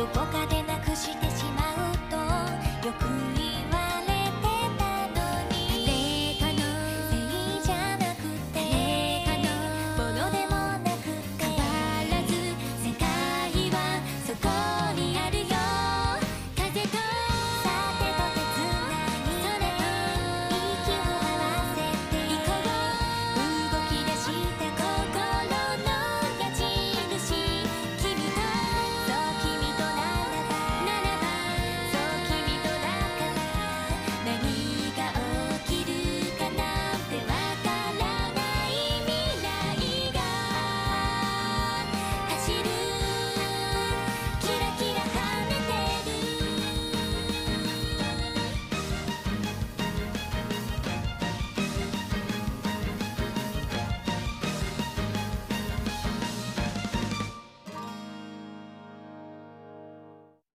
tu